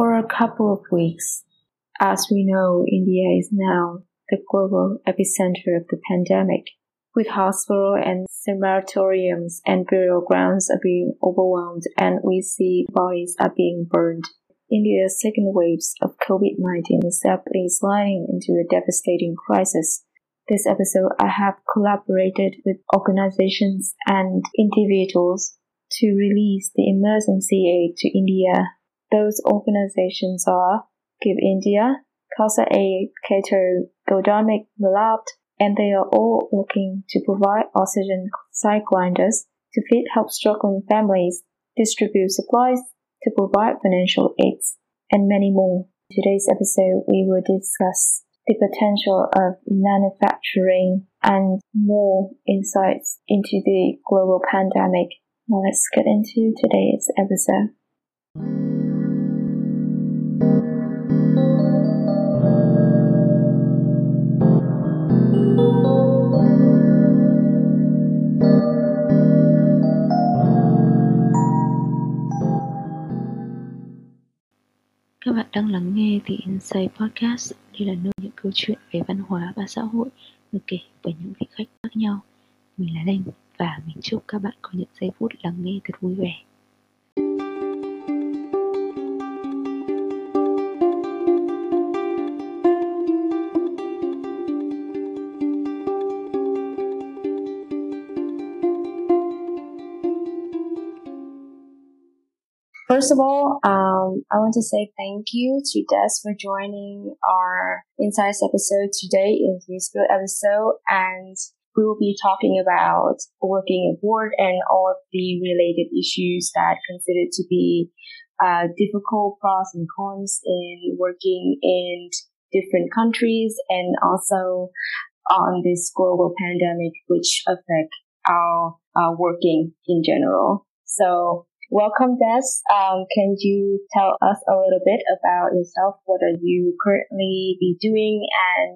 For a couple of weeks, as we know, India is now the global epicenter of the pandemic, with hospital and sanatoriums and burial grounds are being overwhelmed and we see bodies are being burned. India's second waves of COVID-19 is rapidly sliding into a devastating crisis. This episode, I have collaborated with organizations and individuals to release the emergency aid to India. Those organizations are Give India, Khalsa Aid, Cato, Goldamic, Milaap, and they are all working to provide oxygen cylinders to feed help struggling families, distribute supplies, to provide financial aids, and many more. In today's episode, we will discuss the potential of manufacturing and more insights into the global pandemic. Now let's get into today's episode. Các bạn đang lắng nghe The Inside Podcast. Đây là nơi những câu chuyện về văn hóa và xã hội được kể bởi những vị khách khác nhau. Mình là Linh và mình chúc các bạn có những giây phút lắng nghe thật vui vẻ. First of all, um, I want to say thank you to Desh for joining our Insights episode today in this episode. And we will be talking about working abroad and all of the related issues that considered to be uh, difficult pros and cons in working in different countries and also on this global pandemic, which affect our, our working in general. So Welcome, Desh. Um, can you tell us a little bit about yourself? What are you currently be doing, and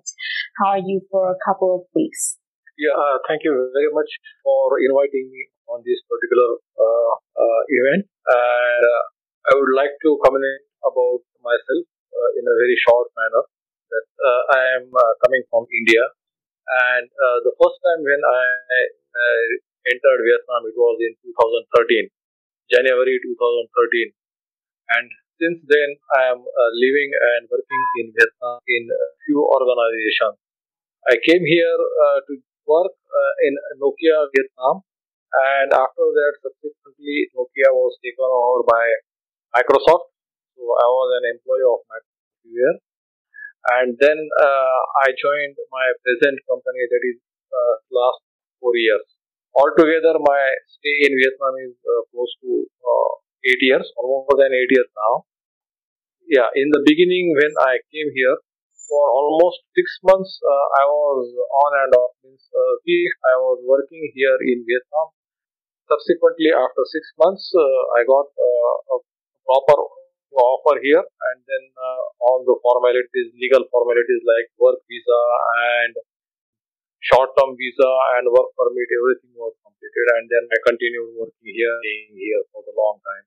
how are you for a couple of weeks? Yeah, uh, thank you very much for inviting me on this particular uh, uh, event. And uh, I would like to comment about myself uh, in a very short manner. That uh, I am coming from India, and the first time when I entered Vietnam, it was in 2013 January 2013. And since then, I am uh, living and working in Vietnam in a few organizations. I came here uh, to work uh, in Nokia Vietnam, and after that, subsequently, Nokia was taken over by Microsoft. So I was an employee of Microsoft here. And then uh, I joined my present company that is uh, last four years. Altogether, my stay in Vietnam is uh, close to uh, eight years, or more than eight years now. Yeah, in the beginning when I came here, for almost six months, uh, I was on and off. Means uh, I was working here in Vietnam. Subsequently, after six months, uh, I got uh, a proper offer here, and then all the formalities, legal formalities like work visa and short-term visa and work permit, everything was completed, and then I continued working here, staying here for the long time.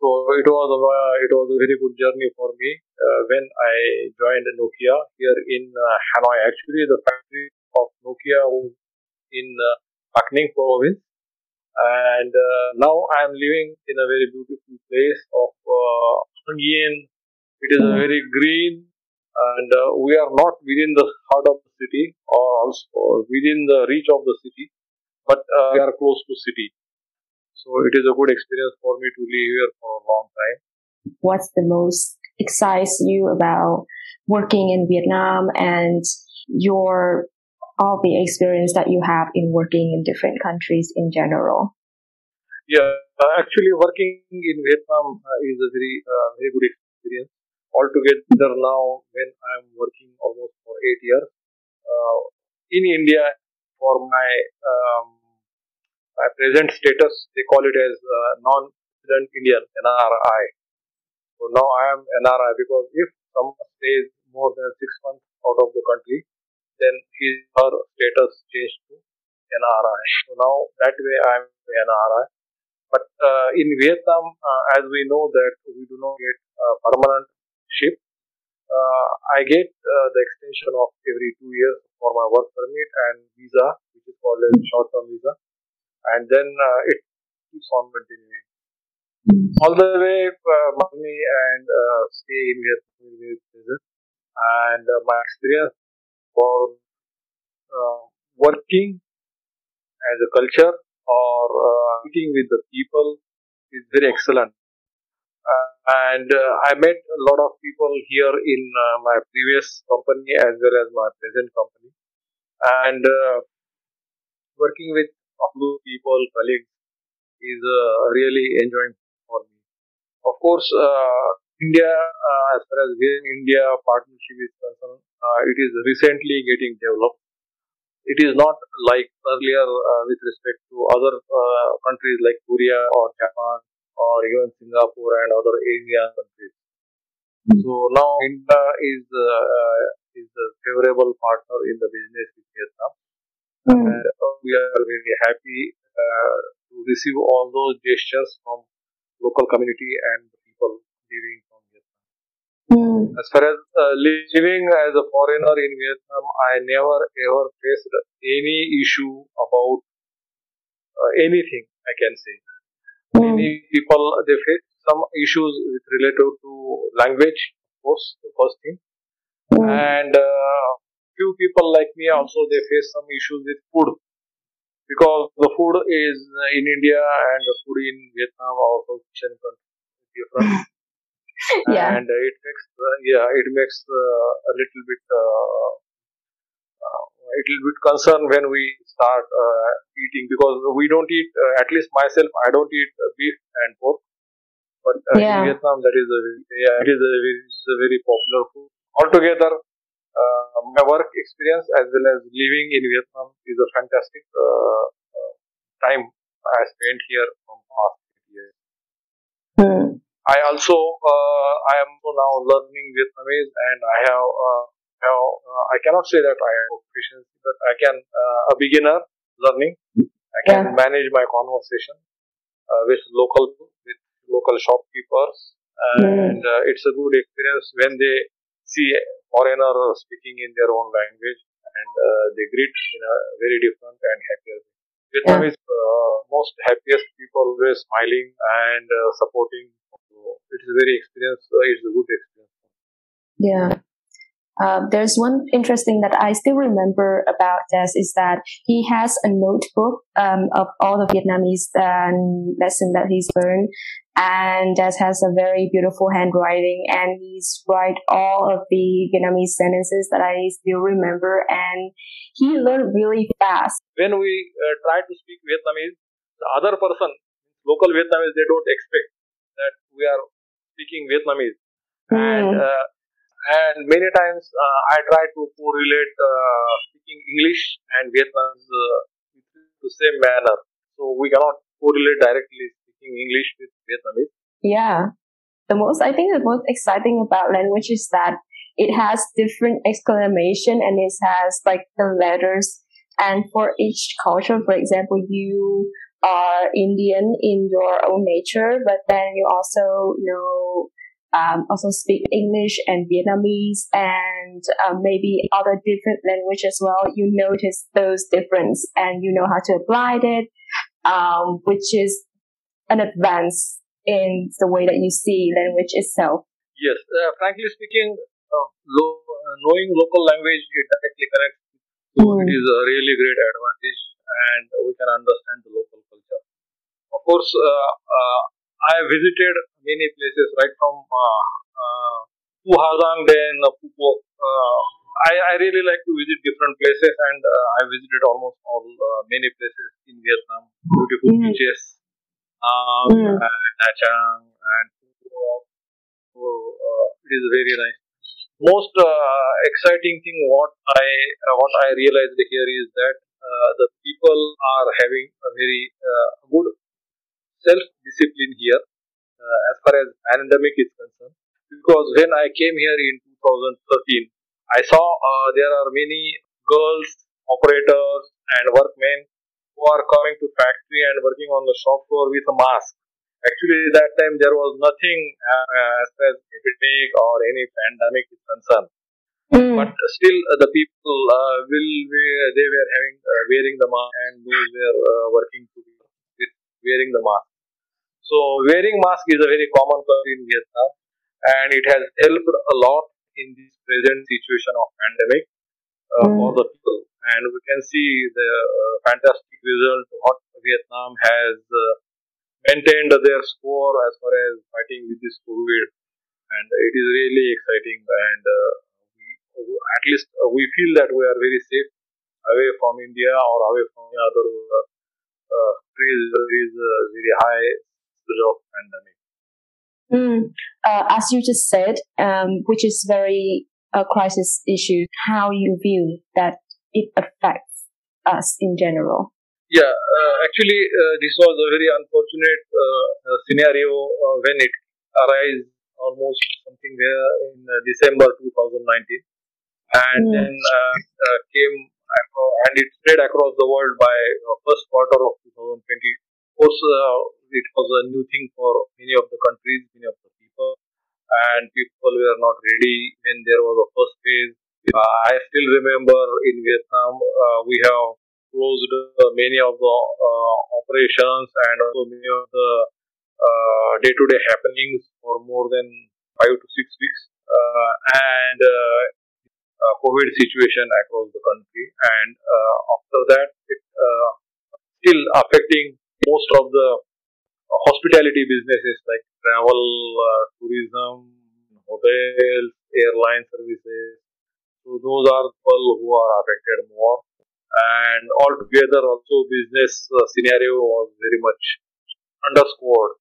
So it was a, it was a very good journey for me uh, when I joined Nokia here in uh, Hanoi. Actually, the factory of Nokia was in uh, Ninh province, and uh, now I am living in a very beautiful place of uh, It is a very green and uh, we are not within the heart of the city or also within the reach of the city, but uh, we are close to city. So it is a good experience for me to live here for a long time. What's the most excites you about working in Vietnam and your all the experience that you have in working in different countries in general? Yeah, uh, actually, working in Vietnam uh, is a very uh, very good experience altogether now when I'm working almost for eight years uh, in India for my um, my present status they call it as uh, non-resident Indian NRI. So now I am NRI because if someone stays more than six months out of the country, then his her status changed to NRI. So now that way I am NRI. But uh, in Vietnam, uh, as we know that we do not get permanent ship. Uh, I get uh, the extension of every two years for my work permit and visa, which is called as short-term visa, and then uh, it keeps on continuing. All the way, uh, money and uh, stay in Vietnam, and uh, my experience for uh, working as a culture or uh, meeting with the people is very excellent. Uh, and uh, I met a lot of people here in uh, my previous company as well as my present company. And uh, working with blue people, colleagues, is uh, really enjoying for me. Of course, uh, India, as far as in India partnership is concerned, it is recently getting developed it is not like earlier uh, with respect to other uh, countries like Korea or Japan or even Singapore and other Asian countries. Mm. So now India is uh, is a favorable partner in the business with Vietnam. Mm. And we are very happy uh, to receive all those gestures from local community and people living from Vietnam. Mm. As far as uh, living as a foreigner in Vietnam, I never ever faced any issue about uh, anything. I can say mm. many people they face some issues with related to language, of course, the first thing, mm. and uh, few people like me also they face some issues with food because the food is in India and the food in Vietnam also different. yeah. and it makes uh, yeah it makes uh, a little bit uh, a little bit concern when we start eating because we don't eat at least myself I don't eat beef and pork but yeah. in Vietnam that is a yeah it is a, it is a very popular food altogether uh, my work experience as well as living in Vietnam is a fantastic uh, uh, time I spent here from past years. Hmm. I also uh, I am now learning Vietnamese, and I have uh, have uh, I cannot say that I have proficiency, but I can a beginner learning. I can yeah. manage my conversation with local with local shopkeepers, and mm. it's a good experience when they see foreigner speaking in their own language and uh, they greet in a very different and happier way. Vietnam is uh, most happiest people, always smiling and uh, supporting it's a very experience. Uh, it's a good experience. Yeah. Uh, there's one interesting that I still remember about Desh is that he has a notebook um, of all the Vietnamese um, lesson that he's learned, and Desh has a very beautiful handwriting, and he's write all of the Vietnamese sentences that I still remember, and he learned really fast. When we uh, try to speak Vietnamese, the other person, local Vietnamese, they don't expect that we are speaking Vietnamese, mm. and uh, and many times uh, I try to correlate uh, speaking English and Vietnamese uh, the same manner. So we cannot correlate directly speaking English with Vietnamese. Yeah, the most I think the most exciting about language is that it has different exclamation and it has like the letters and for each culture for example you are Indian in your own nature, but then you also know um, also speak English and Vietnamese and um, maybe other different language as well. You notice those difference and you know how to apply it, um, which is an advance in the way that you see language itself. Yes, uh, frankly speaking, uh, lo- knowing local language it directly connects. So mm. it is a really great advantage and we can understand the local culture. Of course, uh, uh, I visited many places right from uh, Phuhazang, then Phuoc. I, I really like to visit different places and I visited almost all many places in Vietnam. Beautiful mm. beaches, um, mm. and Nha Trang and. So, it is very nice most uh, exciting thing what I uh, what I realized here is that uh, the people are having a very uh, good self-discipline here uh, as far as pandemic is concerned. Because when I came here in 2013, I saw there are many girls, operators, and workmen who are coming to factory and working on the shop floor with a mask. Actually, that time there was nothing uh, as far as epidemic or any pandemic is concerned. Mm. But still, uh, the people uh, will wear, they were having uh, wearing the mask and those were uh, working with wearing the mask. So wearing mask is a very common thing in Vietnam, and it has helped a lot in this present situation of pandemic uh, Mm. for the people. And we can see the uh, fantastic result what Vietnam has uh, maintained their score as far as fighting with this COVID, and it is really exciting. And uh, we, at least uh, we feel that we are very safe away from India or away from the other uh, uh, countries where there is very high of pandemic. Mm. Uh, as you just said, um, which is very a crisis issue, how you view that it affects us in general. Yeah, uh, actually, uh, this was a very unfortunate uh, uh, scenario uh, when it arose almost something there in uh, December 2019, and Mm. then uh, uh, came and it spread across the world by uh, first quarter of 2020. Course, uh, it was a new thing for many of the countries, many of the people, and people were not ready when there was a first phase. Uh, I still remember in Vietnam, uh, we have closed uh, many of the uh, operations and also many of the uh, day-to-day happenings for more than five to six weeks, uh, and COVID situation across the country. And after that, it still affecting most of the hospitality businesses like travel, uh, tourism, hotels, airline services. So those are people who are affected more and altogether also business uh, scenario was very much underscored.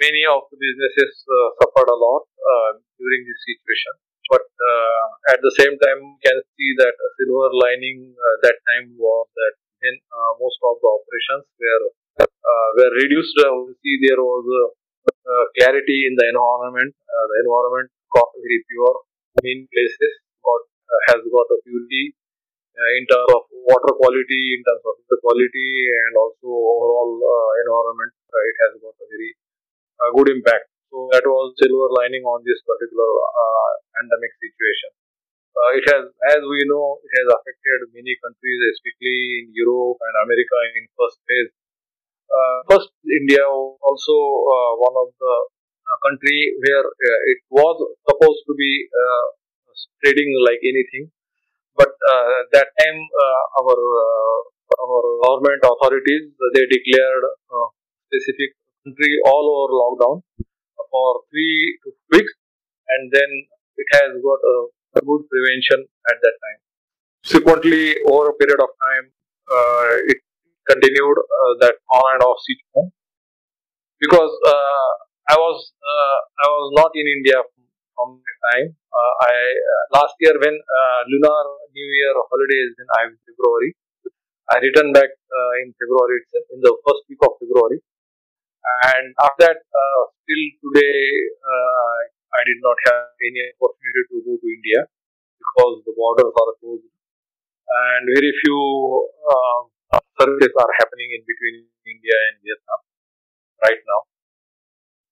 Many of the businesses uh, suffered a lot uh, during this situation, but uh, at the same time, we can see that a silver lining uh, that time was that in most of the operations were were reduced. Uh, see there was uh, clarity in the environment. Uh, the environment got very pure. Many places got uh, has got a purity uh, in terms of water quality, in terms of the quality, and also overall uh, environment. Uh, it has got a very uh, good impact. So that was silver lining on this particular uh, pandemic situation. Uh, it has, as we know, it has affected many countries, especially in Europe and America in first phase. First, India also uh, one of the uh, country where uh, it was supposed to be spreading like anything, but that time our our government authorities they declared specific country all over lockdown for three to weeks, and then it has got a, a good prevention at that time. Subsequently, over a period of time, uh, it continued uh, that on and off situation because uh, I was uh, I was not in India from that time. I last year when lunar New Year holidays in I February, I returned back in February itself in the first week of February, and after that, uh, still today, uh, I did not have any opportunity to go to India because the borders are closed, and very few uh, services are happening in between India and Vietnam right now.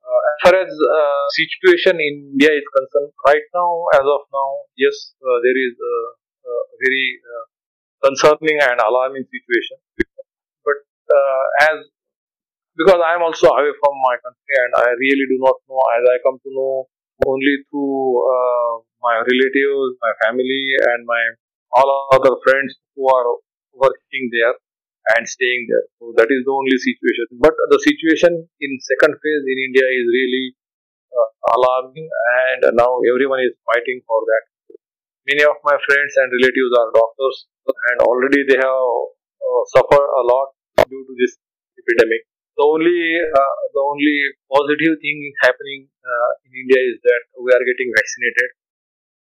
Uh, as far as uh, situation in India is concerned, right now, as of now, yes, uh, there is a, a very uh, concerning and alarming situation. But uh, as because I am also away from my country and I really do not know, as I come to know only through uh, my relatives, my family, and my all other friends who are working there and staying there. So that is the only situation. But the situation in second phase in India is really uh, alarming, and now everyone is fighting for that. Many of my friends and relatives are doctors, and already they have uh, suffered a lot due to this epidemic. The only uh, the only positive thing happening uh, in India is that we are getting vaccinated.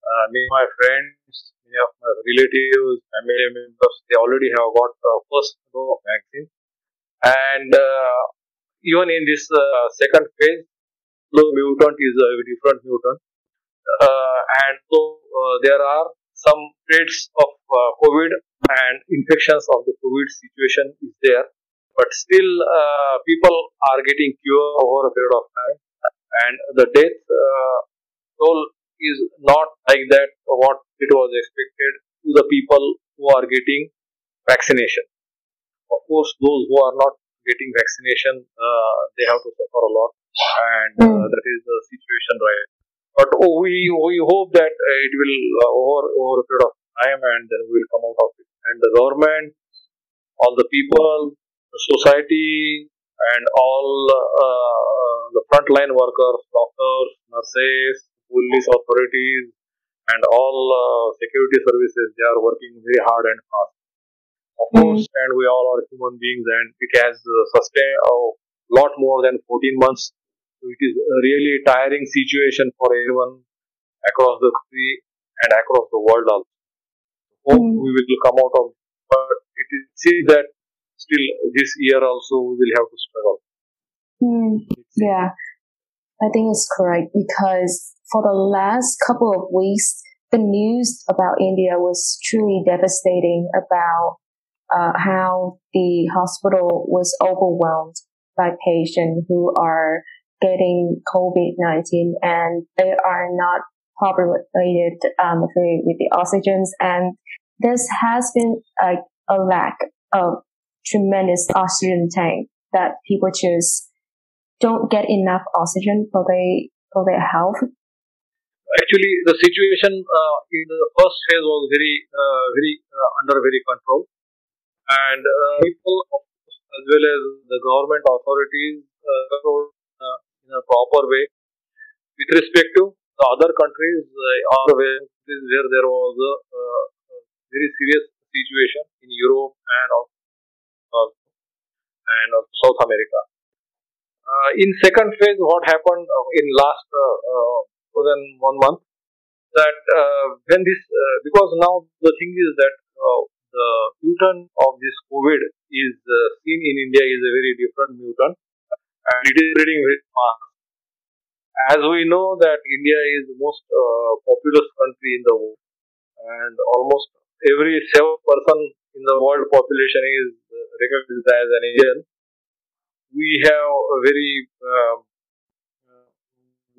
Uh, many of my friends, many of my relatives, family members, they already have got the first dose of vaccine. And uh, even in this uh, second phase, the mutant is a different mutant. Uh, and so uh, there are some traits of COVID and infections of the COVID situation is there. but still people are getting cure over a period of time, and the death toll is not like that what it was expected to the people who are getting vaccination. Of course, those who are not getting vaccination, uh, they have to suffer a lot, and uh, mm. that is the situation right. But oh, we we hope that uh, it will uh, over over a period of time, and then we will come out of it. And the government, all the people, the society, and all uh, the frontline workers, doctors, nurses, police authorities, and all uh, security services, they are working very hard and fast. Of mm. course, and we all are human beings, and it has uh, sustained a lot more than 14 months. So it is a really tiring situation for everyone across the country and across the world also. Hope mm. we will come out of, but it is seems that still this year also we will have to struggle. Mm. Yeah, I think it's correct because for the last couple of weeks, the news about India was truly devastating about uh, how the hospital was overwhelmed by patients who are getting COVID-19 and they are not populated um, with the oxygens. And this has been a, a lack of tremendous oxygen tank that people just don't get enough oxygen for their, for their health? Actually the situation uh, in the first phase was very uh, very uh, under very control. And uh, people as well as the government authorities uh, controlled uh, in a proper way. With respect to the other countries or where there was a, a, very serious situation in Europe and also, and also South America. In second phase, what happened in last more than one month that uh, when this uh, because now the thing is that uh, the mutant of this COVID is uh, seen in India is a very different mutant and it is spreading very fast. As we know that India is the most uh, populous country in the world and almost every seventh person in the world population is uh, recognized as an Indian. We have a very um,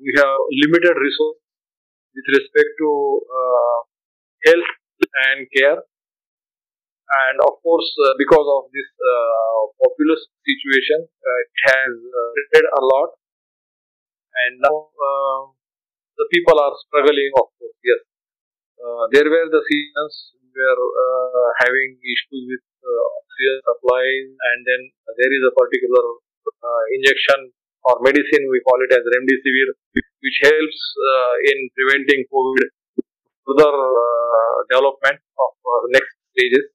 we have limited resource with respect to uh, health and care. And of course, uh, because of this uh, populous situation, uh, it has uh, a lot. And now uh, the people are struggling, of course, yes. There were the seasons were having issues with oxygen supplies, and then there is a particular injection or medicine, we call it as remdesivir, which helps uh, in preventing COVID further uh, development of uh, next stages.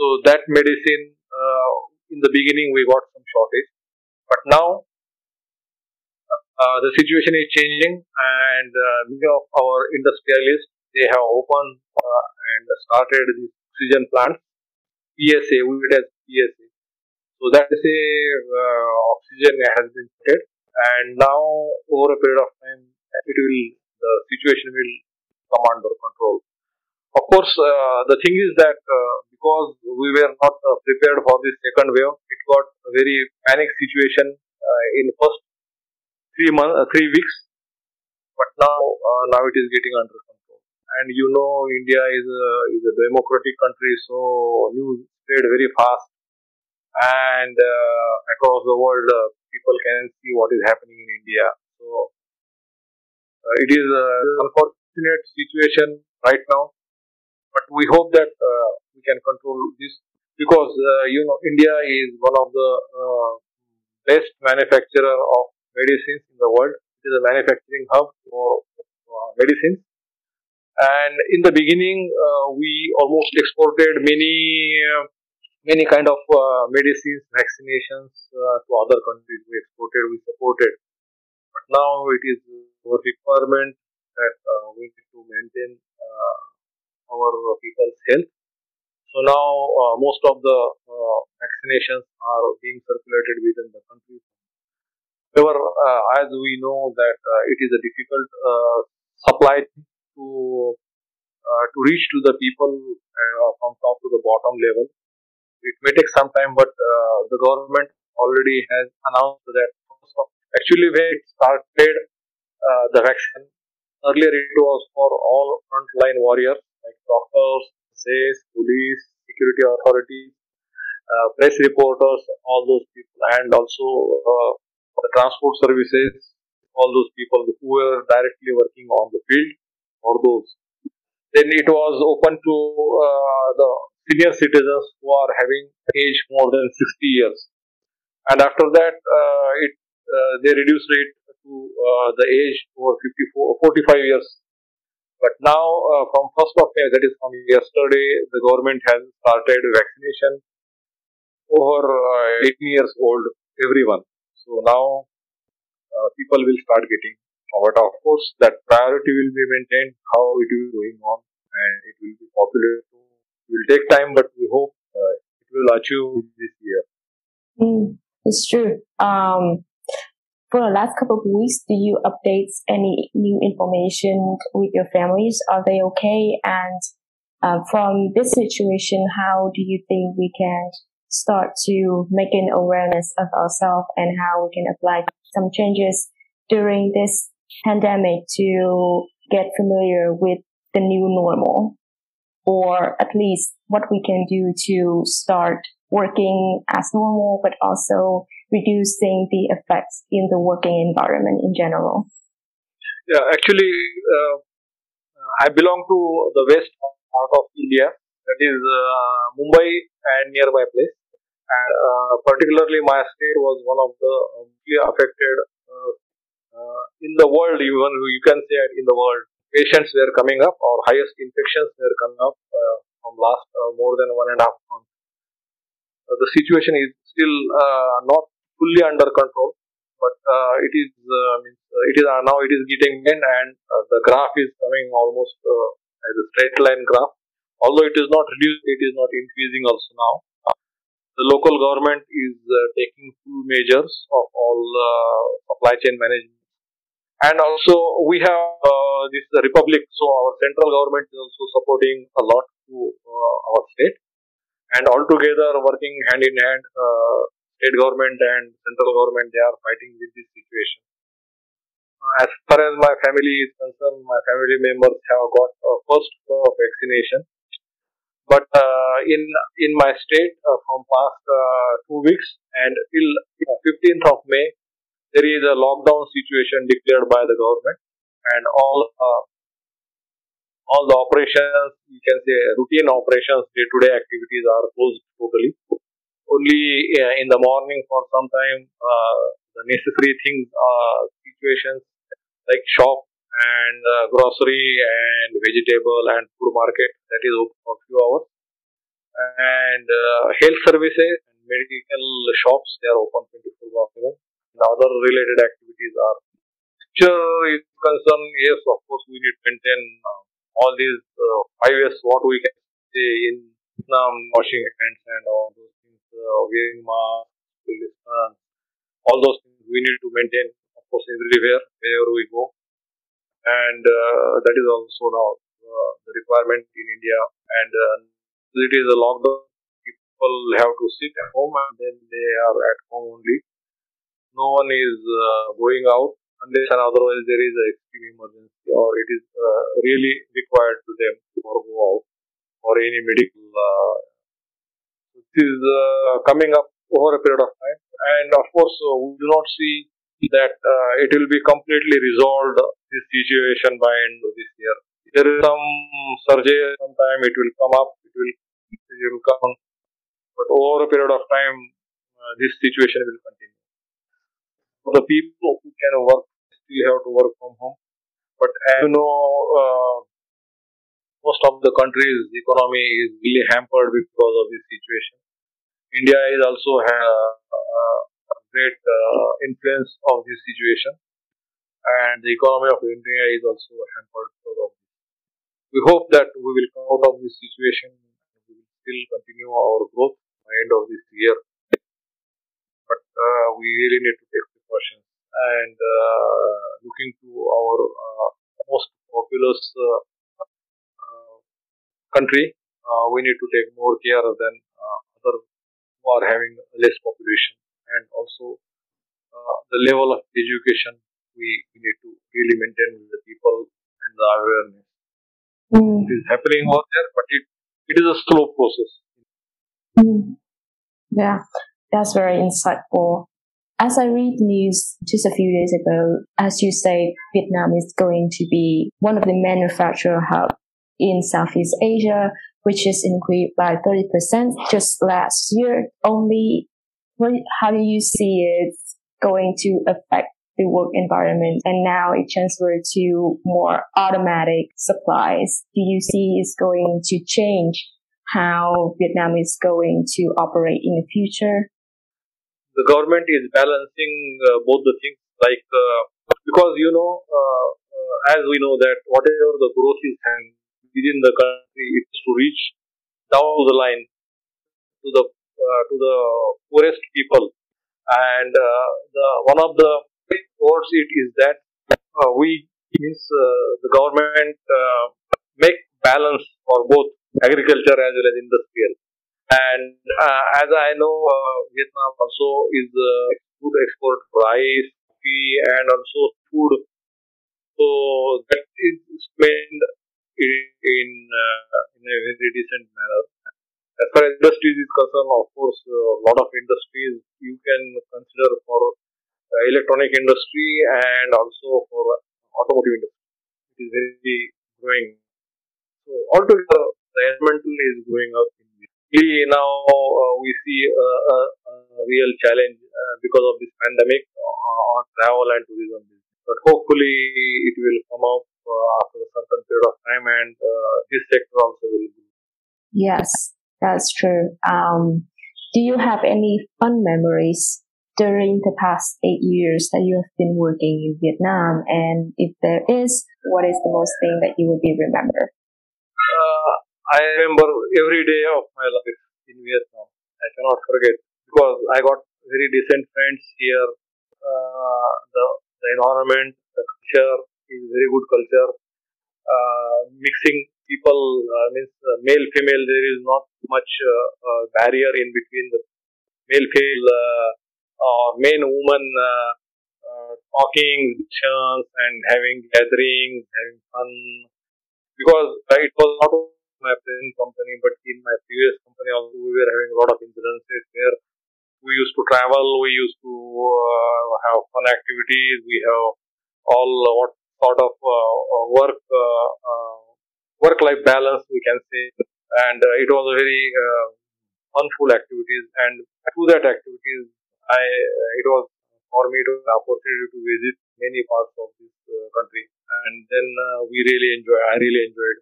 So that medicine, uh, in the beginning, we got some shortage, but now uh, the situation is changing, and uh, many of our industrialists they have opened and started the oxygen plant, PSA, we it as PSA. So that is a uh, oxygen has been put and now over a period of time it will the situation will come under control. Of course, uh, the thing is that uh, because we were not uh, prepared for this second wave, it got a very panic situation uh, in first three months, uh, three weeks. But now, now it is getting under control. And you know, India is a, is a democratic country, so news spread very fast and uh, across the world uh, people can see what is happening in India. So uh, it is an unfortunate situation right now, but we hope that we can control this because you know India is one of the best manufacturer of medicines in the world. It is a manufacturing hub for medicines. And in the beginning, uh, we almost exported many uh, many kind of uh, medicines, vaccinations uh, to other countries. We exported, we supported. But now it is our requirement that uh, we need to maintain uh, our people's health. So now most of the vaccinations are being circulated within the country. However, as we know that it is a difficult supply to to reach to the people from top to the bottom level it may take some time, but uh, the government already has announced that. Actually, when it started uh, the vaccine, earlier it was for all frontline warriors like doctors, nurses, police, security authorities, uh, press reporters, all those people, and also uh, the transport services, all those people who were directly working on the field, or those. Then it was open to uh, the senior citizens who are having age more than 60 years. And after that, uh, it uh, they reduced it to uh, the age over 54, 45 years. But now, uh, from 1st of May, that is from yesterday, the government has started vaccination over 18 years old, everyone. So now, people will start getting but of course, that priority will be maintained how it will be going on and it will be popular. It will take time, but we hope uh, it will achieve this year. Mm, it's true. Um, for the last couple of weeks, do you update any new information with your families? Are they okay? And uh, from this situation, how do you think we can start to make an awareness of ourselves and how we can apply some changes during this pandemic to get familiar with the new normal or at least what we can do to start working as normal, but also reducing the effects in the working environment in general? Yeah, actually, uh, I belong to the west part of India, that is uh, Mumbai and nearby place. And uh, particularly, my state was one of the affected uh, in the world, even you can say in the world, patients were coming up or highest infections were coming up uh, from last uh, more than one and a half months. Uh, the situation is still uh, not fully under control, but uh, it is it is now it is getting in and the graph is coming almost as a straight line graph. Although it is not reduced, it is not increasing also now the local government is uh, taking full measures of all uh, supply chain management and also we have uh, this republic so our central government is also supporting a lot to uh, our state. And all together working hand in hand uh, state government and central government they are fighting with this situation. Uh, as far as my family is concerned my family members have got first of vaccination. But uh, in in my state uh, from past two weeks and till 15th of may there is a lockdown situation declared by the government and all uh, all the operations you can say routine operations day to day activities are closed totally. Only uh, in the morning for some time uh, the necessary things uh, situations like shop and uh, grocery and vegetable and food market that is open for few hours. And uh, health services and medical shops they are open 24 hours the other related activities are picture is concerned, yes, of course, we need to maintain uh, all these uh, five years, what we can say in um, washing hands and all those things, uh, wearing masks, distance, all those things we need to maintain, of course, everywhere, wherever we go. And uh, that is also now uh, the requirement in India. And uh, it is a lockdown, people have to sit at home and then they are at home only no one is uh, going out unless and otherwise there is a extreme emergency or it is uh, really required to them to go out or any medical. Uh, this is uh, coming up over a period of time, and of course uh, we do not see that uh, it will be completely resolved this situation by end of this year. There is some surge sometime it will come up, it will it will come, but over a period of time this situation will continue for the people who can work still have to work from home. But as you know, uh, most of the countries' economy is really hampered because of this situation. India is also have a great uh, influence of this situation, and the economy of India is also hampered because of this. We hope that we will come out of this situation we will still continue our growth by end of this year. But uh, we really need to take questions and uh, looking to our uh, most populous uh, country, we need to take more care than other who are having less population and also uh, the level of education we, we need to really maintain with the people and the awareness. Mm. It is happening out there, but it, it is a slow process. Mm. Yeah, that's very insightful. As I read news just a few days ago, as you say, Vietnam is going to be one of the manufacturer hub in Southeast Asia, which is increased by 30% just last year. Only, what, how do you see it going to affect the work environment? And now it transferred to more automatic supplies. Do you see it's going to change how Vietnam is going to operate in the future? The government is balancing uh, both the things like uh, because you know uh, uh, as we know that whatever the growth is happening within the country it's to reach down the line to the uh, to the poorest people. And uh, the one of the towards it is that we means the government make balance for both agriculture as well as industrial and uh, as I know, uh, Vietnam also is a good export rice, coffee, and also food. So that is spent in in, uh, in a very decent manner. As far as industries is concerned, of course, a lot of industries you can consider for electronic industry and also for automotive industry. It is very growing. So altogether, the environmental is going up now uh, we see a, a, a, real challenge uh, because of this pandemic uh, on travel and tourism business. But hopefully it will come up after a certain period of time and this sector also will grow. Yes, that's true. Um, do you have any fun memories during the past eight years that you have been working in Vietnam? And if there is, what is the most thing that you will be remember? Uh, I remember every day of my life in Vietnam. I cannot forget because I got very decent friends here. Uh, the, the environment, the culture is very good culture. Uh, mixing people uh, means uh, male female. There is not much uh, uh, barrier in between the male female or men woman talking, chance and having gatherings, having fun. Because it was not my present company, but in my previous company also we were having a lot of incidences where we used to travel, we used to uh, have fun activities, we have all uh, what sort of uh, uh work uh, uh, work life balance we can say, and it was a very funful activities, and through that activities, I it was for me to the opportunity to visit many parts of this country, and then we really enjoy. I really enjoyed.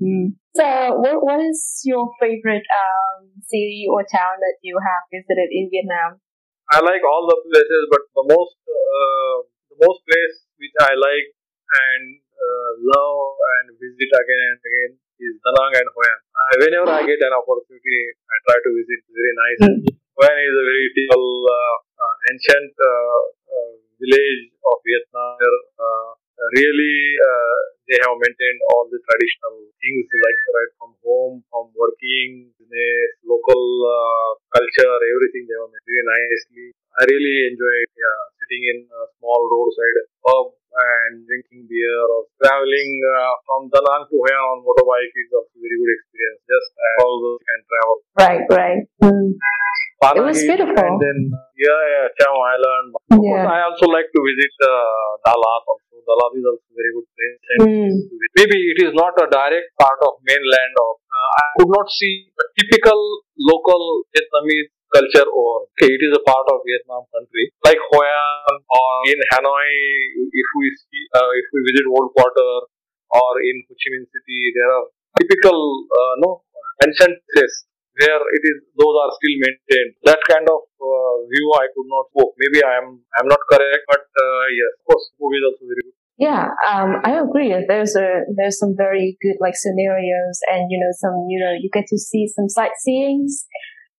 Mm. So, what, what is your favorite um, city or town that you have visited in Vietnam? I like all the places, but the most uh, the most place which I like and uh, love and visit again and again is Da Nang and Hoi An. Uh, whenever I get an opportunity, I try to visit. Very nice. Mm. Hoi An is a very typical uh, uh, ancient uh, village of Vietnam. Really they have maintained all the traditional things like right from home, from working, business, local uh, culture, everything they have made very nicely. I really enjoy yeah, sitting in a small roadside pub and drinking beer or traveling uh, from Danang to An on motorbike is also very good experience. Just all those can travel. Right, right. Mm. it was beautiful. And then, yeah, yeah, Chao Island. Yeah. I also like to visit uh, Dalat also. Dalat is also very good place. Mm. Maybe it is not a direct part of mainland of, uh, I could not see a typical local Vietnamese culture or okay, it is a part of Vietnam country. Like Hoi An or in Hanoi, if we see, uh, if we visit Old Quarter or in Ho Chi Minh City, there are typical uh, no ancient places where it is those are still maintained. That kind of uh, view I could not go. Maybe I am I am not correct, but uh, yes, of course, movie is also very good. Yeah, um, I agree. There's a there's some very good like scenarios, and you know some you know you get to see some sightseeings,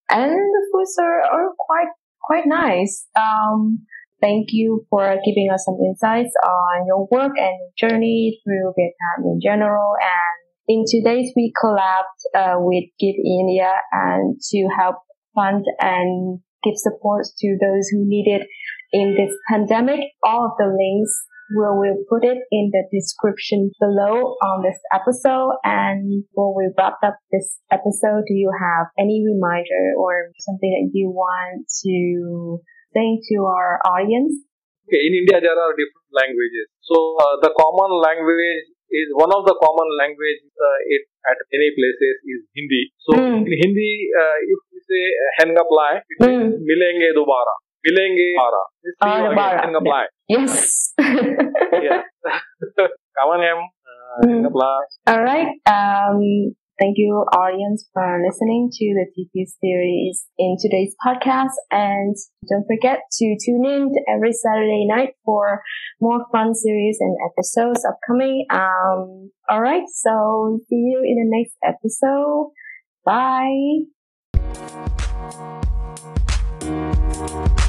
and the foods are, are quite quite nice. Um, thank you for giving us some insights on your work and journey through Vietnam in general. And in today's we collabed uh, with Give India and to help fund and give support to those who need it in this pandemic. All of the links we will put it in the description below on this episode. And before we wrap up this episode, do you have any reminder or something that you want to say to our audience? Okay, in India there are different languages. So uh, the common language is one of the common language uh, it, at many places is Hindi. So mm. in Hindi, uh, if we say hang up line, it mm. means milenge dobara. Milenge bara. Uh, hang up line. Yes. yeah. Come on, em. Uh, mm. All right. Um, Thank you, audience, for listening to the TP series in today's podcast. And don't forget to tune in every Saturday night for more fun series and episodes upcoming. Um, all right. So see you in the next episode. Bye. Thank you.